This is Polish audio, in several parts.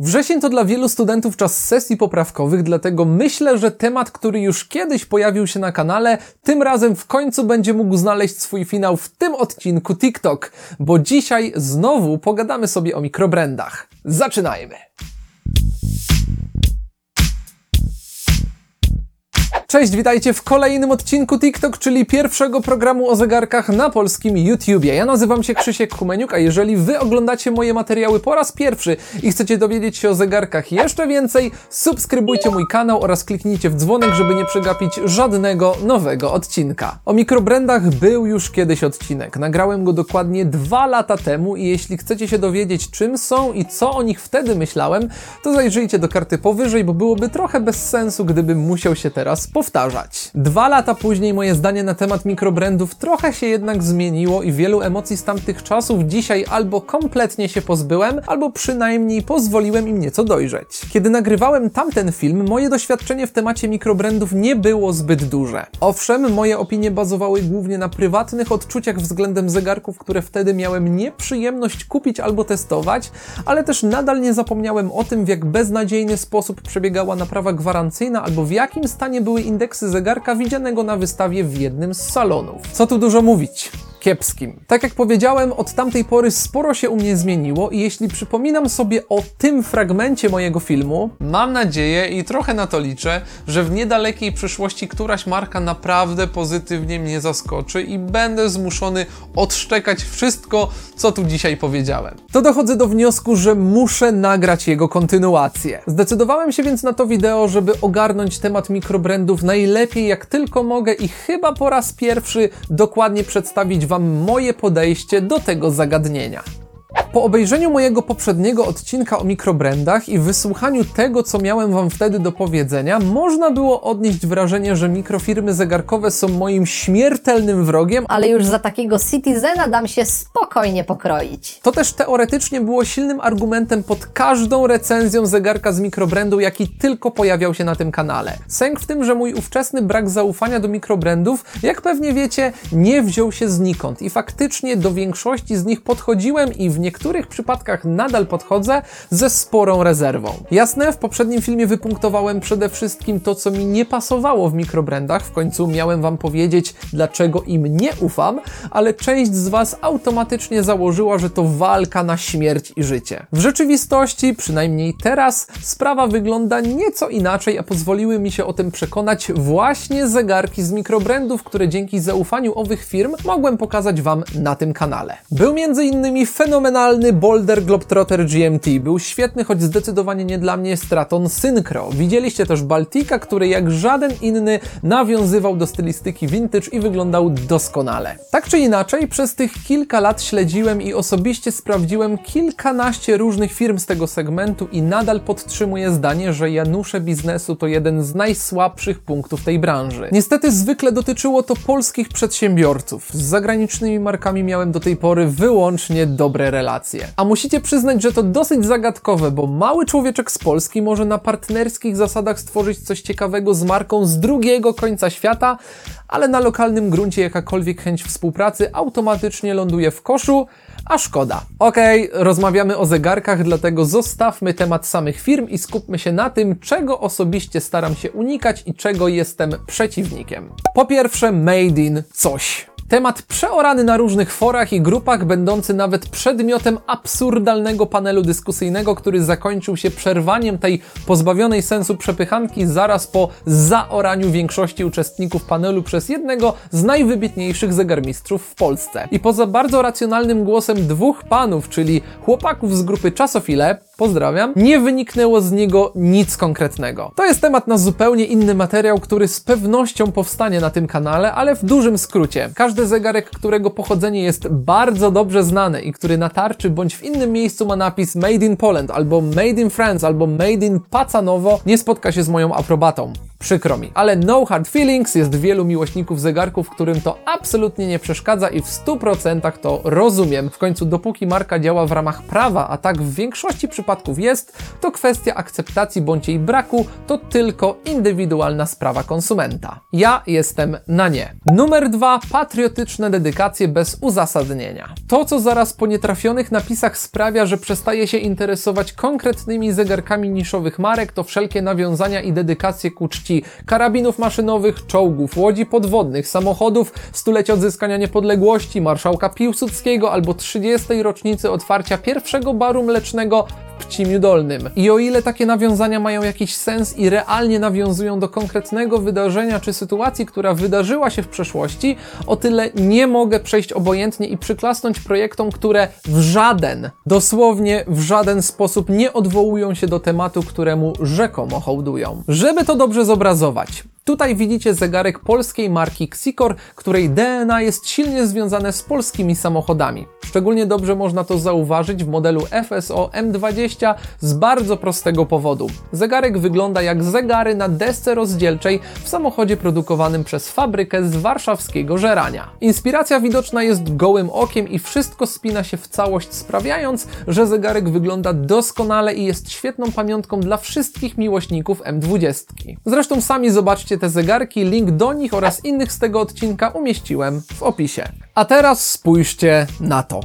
Wrzesień to dla wielu studentów czas sesji poprawkowych, dlatego myślę, że temat, który już kiedyś pojawił się na kanale, tym razem w końcu będzie mógł znaleźć swój finał w tym odcinku TikTok, bo dzisiaj znowu pogadamy sobie o mikrobrandach. Zaczynajmy! Cześć, witajcie w kolejnym odcinku TikTok, czyli pierwszego programu o zegarkach na polskim YouTubie. Ja nazywam się Krzysiek Humeniuk, a jeżeli wy oglądacie moje materiały po raz pierwszy i chcecie dowiedzieć się o zegarkach jeszcze więcej, subskrybujcie mój kanał oraz kliknijcie w dzwonek, żeby nie przegapić żadnego nowego odcinka. O mikrobrandach był już kiedyś odcinek. Nagrałem go dokładnie dwa lata temu i jeśli chcecie się dowiedzieć czym są i co o nich wtedy myślałem, to zajrzyjcie do karty powyżej, bo byłoby trochę bez sensu, gdybym musiał się teraz powtarzać. Dwa lata później moje zdanie na temat mikrobrandów trochę się jednak zmieniło i wielu emocji z tamtych czasów dzisiaj albo kompletnie się pozbyłem, albo przynajmniej pozwoliłem im nieco dojrzeć. Kiedy nagrywałem tamten film, moje doświadczenie w temacie mikrobrandów nie było zbyt duże. Owszem, moje opinie bazowały głównie na prywatnych odczuciach względem zegarków, które wtedy miałem nieprzyjemność kupić albo testować, ale też nadal nie zapomniałem o tym, w jak beznadziejny sposób przebiegała naprawa gwarancyjna albo w jakim stanie były indeksy zegarka widzianego na wystawie w jednym z salonów. Co tu dużo mówić? Kiepskim. Tak jak powiedziałem, od tamtej pory sporo się u mnie zmieniło i jeśli przypominam sobie o tym fragmencie mojego filmu, mam nadzieję i trochę na to liczę, że w niedalekiej przyszłości któraś marka naprawdę pozytywnie mnie zaskoczy i będę zmuszony odszczekać wszystko, co tu dzisiaj powiedziałem. To dochodzę do wniosku, że muszę nagrać jego kontynuację. Zdecydowałem się więc na to wideo, żeby ogarnąć temat mikrobrandów najlepiej jak tylko mogę i chyba po raz pierwszy dokładnie przedstawić Wam Wam moje podejście do tego zagadnienia. Po obejrzeniu mojego poprzedniego odcinka o mikrobrandach i wysłuchaniu tego, co miałem Wam wtedy do powiedzenia, można było odnieść wrażenie, że mikrofirmy zegarkowe są moim śmiertelnym wrogiem, ale już za takiego Citizena dam się spokojnie pokroić. To też teoretycznie było silnym argumentem pod każdą recenzją zegarka z mikrobrandu, jaki tylko pojawiał się na tym kanale. Sęk w tym, że mój ówczesny brak zaufania do mikrobrandów, jak pewnie wiecie, nie wziął się znikąd i faktycznie do większości z nich podchodziłem i w niektórych niektórych przypadkach nadal podchodzę ze sporą rezerwą. Jasne, w poprzednim filmie wypunktowałem przede wszystkim to, co mi nie pasowało w mikrobrandach, w końcu miałem Wam powiedzieć, dlaczego im nie ufam, ale część z Was automatycznie założyła, że to walka na śmierć i życie. W rzeczywistości, przynajmniej teraz, sprawa wygląda nieco inaczej, a pozwoliły mi się o tym przekonać właśnie zegarki z mikrobrandów, które dzięki zaufaniu owych firm mogłem pokazać Wam na tym kanale. Był między innymi fenomenalny Boulder Globetrotter GMT był świetny, choć zdecydowanie nie dla mnie Straton Synchro. Widzieliście też Baltika, który jak żaden inny nawiązywał do stylistyki vintage i wyglądał doskonale. Tak czy inaczej, przez tych kilka lat śledziłem i osobiście sprawdziłem kilkanaście różnych firm z tego segmentu i nadal podtrzymuję zdanie, że Janusze biznesu to jeden z najsłabszych punktów tej branży. Niestety zwykle dotyczyło to polskich przedsiębiorców. Z zagranicznymi markami miałem do tej pory wyłącznie dobre relacje A musicie przyznać, że to dosyć zagadkowe, bo mały człowieczek z Polski może na partnerskich zasadach stworzyć coś ciekawego z marką z drugiego końca świata, ale na lokalnym gruncie jakakolwiek chęć współpracy automatycznie ląduje w koszu, a szkoda. Okej, okay, rozmawiamy o zegarkach, dlatego zostawmy temat samych firm i skupmy się na tym, czego osobiście staram się unikać i czego jestem przeciwnikiem. Po pierwsze, made in coś. Temat przeorany na różnych forach i grupach, będący nawet przedmiotem absurdalnego panelu dyskusyjnego, który zakończył się przerwaniem tej pozbawionej sensu przepychanki zaraz po zaoraniu większości uczestników panelu przez jednego z najwybitniejszych zegarmistrzów w Polsce. I poza bardzo racjonalnym głosem dwóch panów, czyli chłopaków z grupy Czasofile, pozdrawiam, nie wyniknęło z niego nic konkretnego. To jest temat na zupełnie inny materiał, który z pewnością powstanie na tym kanale, ale w dużym skrócie. Każdy zegarek, którego pochodzenie jest bardzo dobrze znane i który na tarczy bądź w innym miejscu ma napis Made in Poland, albo Made in France, albo Made in Pacanowo, nie spotka się z moją aprobatą. Przykro mi, ale no hard feelings jest wielu miłośników zegarków, którym to absolutnie nie przeszkadza i w 100% to rozumiem. W końcu dopóki marka działa w ramach prawa, a tak w większości przypadków jest, to kwestia akceptacji bądź jej braku to tylko indywidualna sprawa konsumenta. Ja jestem na nie. Numer dwa, patriotyczne dedykacje bez uzasadnienia. To, co zaraz po nietrafionych napisach sprawia, że przestaje się interesować konkretnymi zegarkami niszowych marek, to wszelkie nawiązania i dedykacje ku karabinów maszynowych, czołgów, łodzi podwodnych, samochodów, stulecia odzyskania niepodległości, marszałka Piłsudskiego albo 30. rocznicy otwarcia pierwszego baru mlecznego w Pcimiu Dolnym. I o ile takie nawiązania mają jakiś sens i realnie nawiązują do konkretnego wydarzenia czy sytuacji, która wydarzyła się w przeszłości, o tyle nie mogę przejść obojętnie i przyklasnąć projektom, które w żaden, dosłownie w żaden sposób nie odwołują się do tematu, któremu rzekomo hołdują. Żeby to dobrze zobrazować, Tutaj widzicie zegarek polskiej marki Xicor, której DNA jest silnie związane z polskimi samochodami. Szczególnie dobrze można to zauważyć w modelu FSO M20 z bardzo prostego powodu. Zegarek wygląda jak zegary na desce rozdzielczej w samochodzie produkowanym przez fabrykę z warszawskiego Żerania. Inspiracja widoczna jest gołym okiem i wszystko spina się w całość, sprawiając, że zegarek wygląda doskonale i jest świetną pamiątką dla wszystkich miłośników M20. Zresztą sami zobaczcie te zegarki, link do nich oraz innych z tego odcinka umieściłem w opisie. A teraz spójrzcie na to.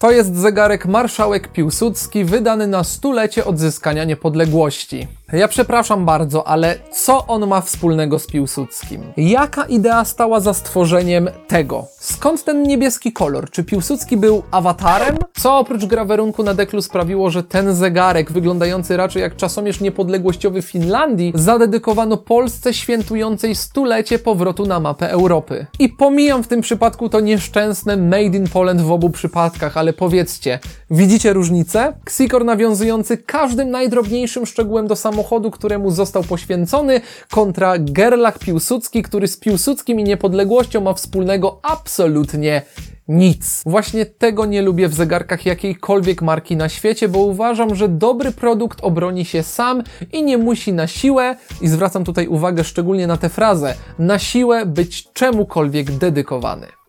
To jest zegarek Marszałek Piłsudski wydany na stulecie odzyskania niepodległości. Ja przepraszam bardzo, ale co on ma wspólnego z Piłsudskim? Jaka idea stała za stworzeniem tego? Skąd ten niebieski kolor? Czy Piłsudski był awatarem? Co oprócz grawerunku na deklu sprawiło, że ten zegarek, wyglądający raczej jak czasomierz niepodległościowy Finlandii, zadedykowano Polsce świętującej stulecie powrotu na mapę Europy? I pomijam w tym przypadku to nieszczęsne Made in Poland w obu przypadkach, ale powiedzcie, widzicie różnicę? Xikor nawiązujący każdym najdrobniejszym szczegółem do samochodu samochodu, któremu został poświęcony, kontra Gerlach Piłsudski, który z Piłsudskim i niepodległością ma wspólnego absolutnie nic. Właśnie tego nie lubię w zegarkach jakiejkolwiek marki na świecie, bo uważam, że dobry produkt obroni się sam i nie musi na siłę, i zwracam tutaj uwagę szczególnie na tę frazę, na siłę być czemukolwiek dedykowany.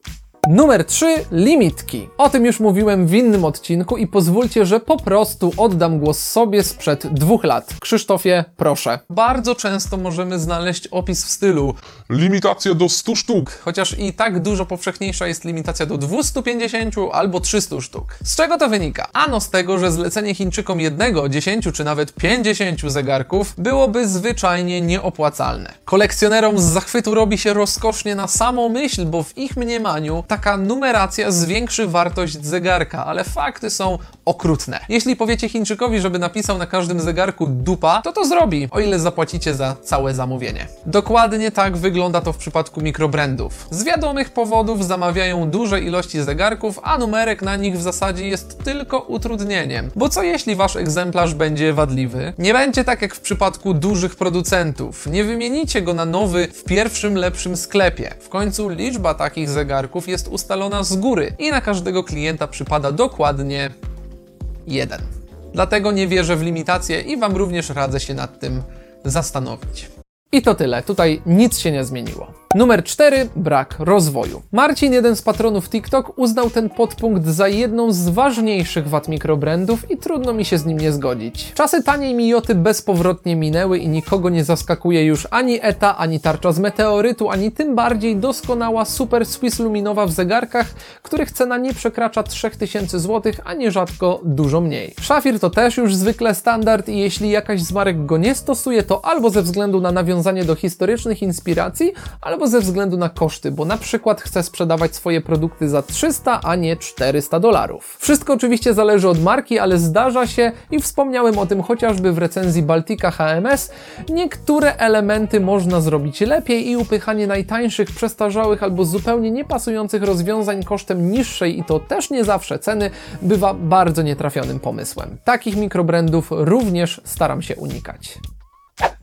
Numer 3. Limitki. O tym już mówiłem w innym odcinku i pozwólcie, że po prostu oddam głos sobie sprzed dwóch lat. Krzysztofie, proszę. Bardzo często możemy znaleźć opis w stylu Limitacja do 100 sztuk. chociaż i tak dużo powszechniejsza jest limitacja do 250 albo 300 sztuk. Z czego to wynika? Ano z tego, że zlecenie Chińczykom jednego, 10 czy nawet 50 zegarków byłoby zwyczajnie nieopłacalne. Kolekcjonerom z zachwytu robi się rozkosznie na samą myśl, bo w ich mniemaniu taka numeracja zwiększy wartość zegarka, ale fakty są okrutne. Jeśli powiecie Chińczykowi, żeby napisał na każdym zegarku dupa, to to zrobi, o ile zapłacicie za całe zamówienie. Dokładnie tak wygląda to w przypadku mikrobrandów. Z wiadomych powodów zamawiają duże ilości zegarków, a numerek na nich w zasadzie jest tylko utrudnieniem. Bo co jeśli wasz egzemplarz będzie wadliwy? Nie będzie tak jak w przypadku dużych producentów. Nie wymienicie go na nowy w pierwszym lepszym sklepie. W końcu liczba takich zegarków jest ustalona z góry i na każdego klienta przypada dokładnie jeden. Dlatego nie wierzę w limitację i Wam również radzę się nad tym zastanowić. I to tyle, tutaj nic się nie zmieniło. Numer 4. Brak rozwoju. Marcin, jeden z patronów TikTok, uznał ten podpunkt za jedną z ważniejszych wad mikrobrandów i trudno mi się z nim nie zgodzić. Czasy taniej Mijoty bezpowrotnie minęły i nikogo nie zaskakuje już ani ETA, ani tarcza z meteorytu, ani tym bardziej doskonała Super Swiss Luminowa w zegarkach, których cena nie przekracza 3000 zł, a nierzadko dużo mniej. Szafir to też już zwykle standard i jeśli jakaś z marek go nie stosuje, to albo ze względu na nawiązanie do historycznych inspiracji, albo ze względu na koszty, bo na przykład chce sprzedawać swoje produkty za 300, a nie 400 dolarów. Wszystko oczywiście zależy od marki, ale zdarza się i wspomniałem o tym chociażby w recenzji Baltica HMS, niektóre elementy można zrobić lepiej i upychanie najtańszych, przestarzałych albo zupełnie niepasujących rozwiązań kosztem niższej i to też nie zawsze ceny bywa bardzo nietrafionym pomysłem. Takich mikrobrandów również staram się unikać.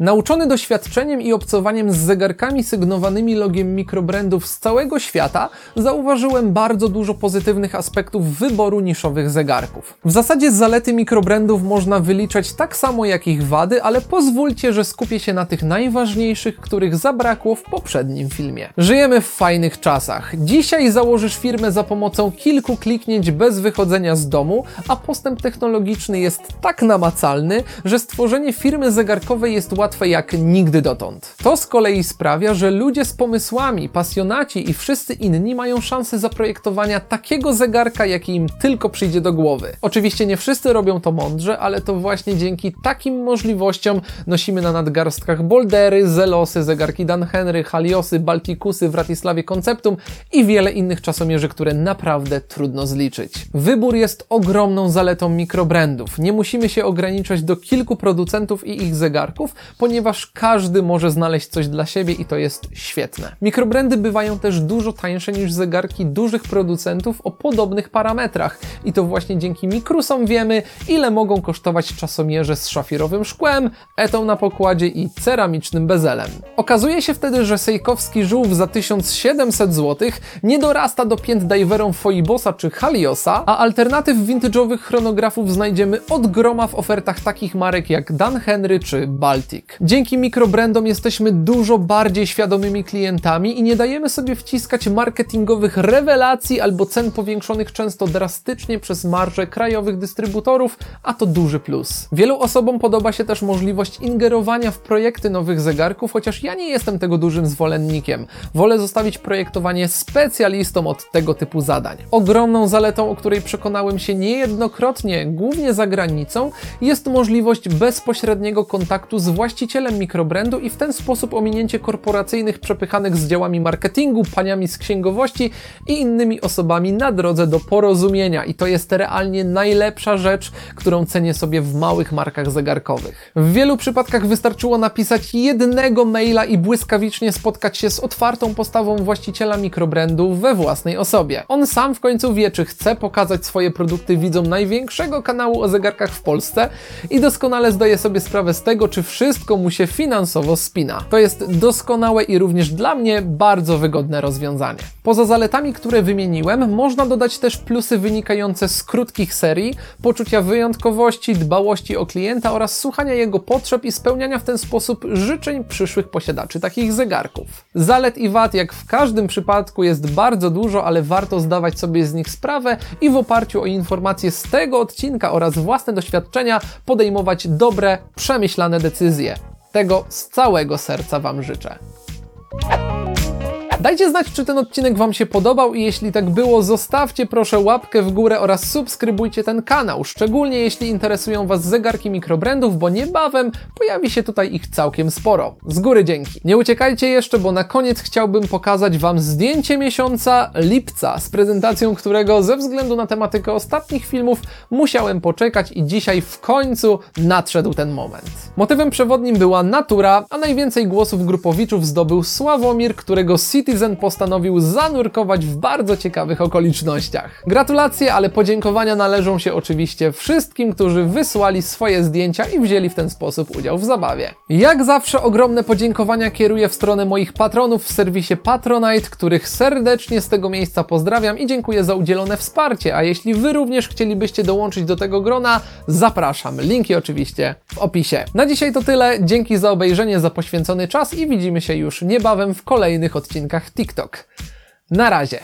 Nauczony doświadczeniem i obcowaniem z zegarkami sygnowanymi logiem mikrobrandów z całego świata, zauważyłem bardzo dużo pozytywnych aspektów wyboru niszowych zegarków. W zasadzie zalety mikrobrandów można wyliczać tak samo jak ich wady, ale pozwólcie, że skupię się na tych najważniejszych, których zabrakło w poprzednim filmie. Żyjemy w fajnych czasach. Dzisiaj założysz firmę za pomocą kilku kliknięć bez wychodzenia z domu, a postęp technologiczny jest tak namacalny, że stworzenie firmy zegarkowej jest łatwe jak nigdy dotąd. To z kolei sprawia, że ludzie z pomysłami, pasjonaci i wszyscy inni mają szansę zaprojektowania takiego zegarka, jaki im tylko przyjdzie do głowy. Oczywiście nie wszyscy robią to mądrze, ale to właśnie dzięki takim możliwościom nosimy na nadgarstkach Boldery, Zelosy, zegarki Dan Henry, Haliosy, Baltikusy, Wratisławie Conceptum i wiele innych czasomierzy, które naprawdę trudno zliczyć. Wybór jest ogromną zaletą mikrobrandów. Nie musimy się ograniczać do kilku producentów i ich zegarków, ponieważ każdy może znaleźć coś dla siebie i to jest świetne. Mikrobrandy bywają też dużo tańsze niż zegarki dużych producentów o podobnych parametrach i to właśnie dzięki mikrusom wiemy, ile mogą kosztować czasomierze z szafirowym szkłem, etą na pokładzie i ceramicznym bezelem. Okazuje się wtedy, że sejkowski żółw za 1700 zł nie dorasta do pięt diverom Foibosa czy Haliosa, a alternatyw vintage'owych chronografów znajdziemy od groma w ofertach takich marek jak Dan Henry czy Baltic. Dzięki mikrobrandom jesteśmy dużo bardziej świadomymi klientami i nie dajemy sobie wciskać marketingowych rewelacji albo cen powiększonych często drastycznie przez marże krajowych dystrybutorów, a to duży plus. Wielu osobom podoba się też możliwość ingerowania w projekty nowych zegarków, chociaż ja nie jestem tego dużym zwolennikiem. Wolę zostawić projektowanie specjalistom od tego typu zadań. Ogromną zaletą, o której przekonałem się niejednokrotnie, głównie za granicą, jest możliwość bezpośredniego kontaktu z właścicielem mikrobrandu i w ten sposób ominięcie korporacyjnych przepychanych z działami marketingu, paniami z księgowości i innymi osobami na drodze do porozumienia. I to jest realnie najlepsza rzecz, którą cenię sobie w małych markach zegarkowych. W wielu przypadkach wystarczyło napisać jednego maila i błyskawicznie spotkać się z otwartą postawą właściciela mikrobrandu we własnej osobie. On sam w końcu wie, czy chce pokazać swoje produkty widzom największego kanału o zegarkach w Polsce i doskonale zdaje sobie sprawę z tego, czy wszystko mu się finansowo spina. To jest doskonałe i również dla mnie bardzo wygodne rozwiązanie. Poza zaletami, które wymieniłem, można dodać też plusy wynikające z krótkich serii, poczucia wyjątkowości, dbałości o klienta oraz słuchania jego potrzeb i spełniania w ten sposób życzeń przyszłych posiadaczy takich zegarków. Zalet i wad, jak w każdym przypadku, jest bardzo dużo, ale warto zdawać sobie z nich sprawę i w oparciu o informacje z tego odcinka oraz własne doświadczenia podejmować dobre, przemyślane decyzje. Tego z całego serca Wam życzę. Dajcie znać, czy ten odcinek Wam się podobał i jeśli tak było, zostawcie proszę łapkę w górę oraz subskrybujcie ten kanał, szczególnie jeśli interesują Was zegarki mikrobrandów, bo niebawem pojawi się tutaj ich całkiem sporo. Z góry dzięki. Nie uciekajcie jeszcze, bo na koniec chciałbym pokazać Wam zdjęcie miesiąca lipca, z prezentacją którego ze względu na tematykę ostatnich filmów musiałem poczekać i dzisiaj w końcu nadszedł ten moment. Motywem przewodnim była natura, a najwięcej głosów grupowiczów zdobył Sławomir, którego City Postanowił zanurkować w bardzo ciekawych okolicznościach. Gratulacje, ale podziękowania należą się oczywiście wszystkim, którzy wysłali swoje zdjęcia i wzięli w ten sposób udział w zabawie. Jak zawsze ogromne podziękowania kieruję w stronę moich patronów w serwisie Patronite, których serdecznie z tego miejsca pozdrawiam i dziękuję za udzielone wsparcie, a jeśli Wy również chcielibyście dołączyć do tego grona, zapraszam. Linki oczywiście w opisie. Na dzisiaj to tyle. Dzięki za obejrzenie, za poświęcony czas i widzimy się już niebawem w kolejnych odcinkach TikTok. Na razie.